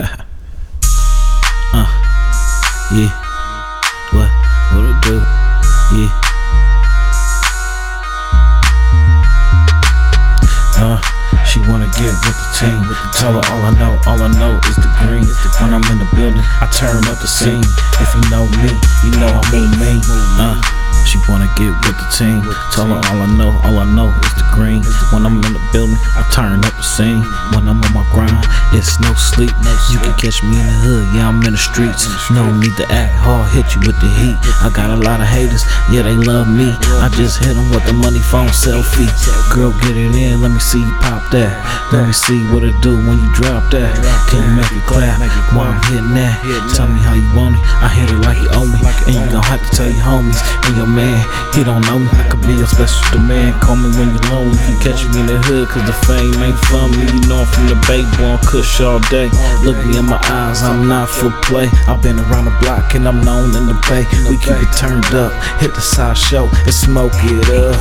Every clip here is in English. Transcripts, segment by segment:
uh, yeah. What? What it do? Yeah. Uh, she wanna get with the team. Tell her all I know, all I know is the green. When I'm in the building, I turn up the scene. If you know me, you know I move me. Uh, she wanna get with the team. Tell her all I know, all I know is the turn up the scene. When I'm on my grind, it's no sleep. You can catch me in the hood, yeah, I'm in the streets. No need to act hard, hit you with the heat. I got a lot of haters, yeah, they love me. I just hit them with the money phone selfie. Girl, get it in, let me see you pop that. Let me see what it do when you drop that. Can you make it clap while I'm hitting that? Tell me how you want it, I hit it like you owe me. And you gon' have to tell your homies and your man, he don't know me. I could be your special demand. Call me when you're lonely. You catch me in the hood, cause the fame ain't for me. You know I'm from the Bay, boy, I'm kush all day. Look me in my eyes, I'm not for play. I've been around the block and I'm known in the Bay. We keep it turned up, hit the side show and smoke it up.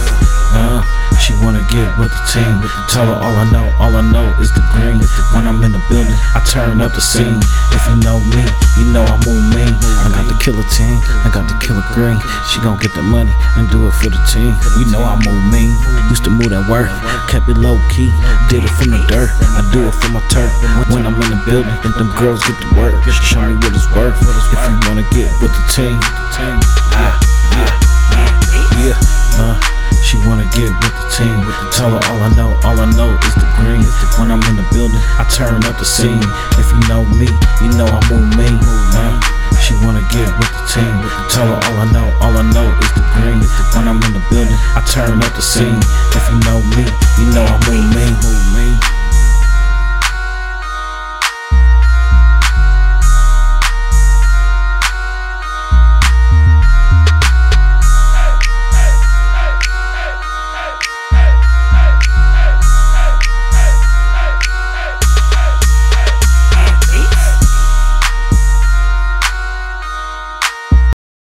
Uh, she wanna get with the team. Tell her all I know, all I know is the green. Building, I turn up the scene. If you know me, you know I move mean. I got the killer team, I got the killer green. She gon' get the money and do it for the team. You know I move mean. Used to move that work, kept it low key. Did it from the dirt, I do it for my turf. When I'm in the building, then them girls get to work. Show me what it's worth. If you wanna get with the team, ah, Tell her all I know, all I know is the green. When I'm in the building, I turn up the scene. If you know me, you know I move mean. Uh, she wanna get with the team. Tell her all I know, all I know is the green. When I'm in the building, I turn up the scene. If you know me, you know I move mean.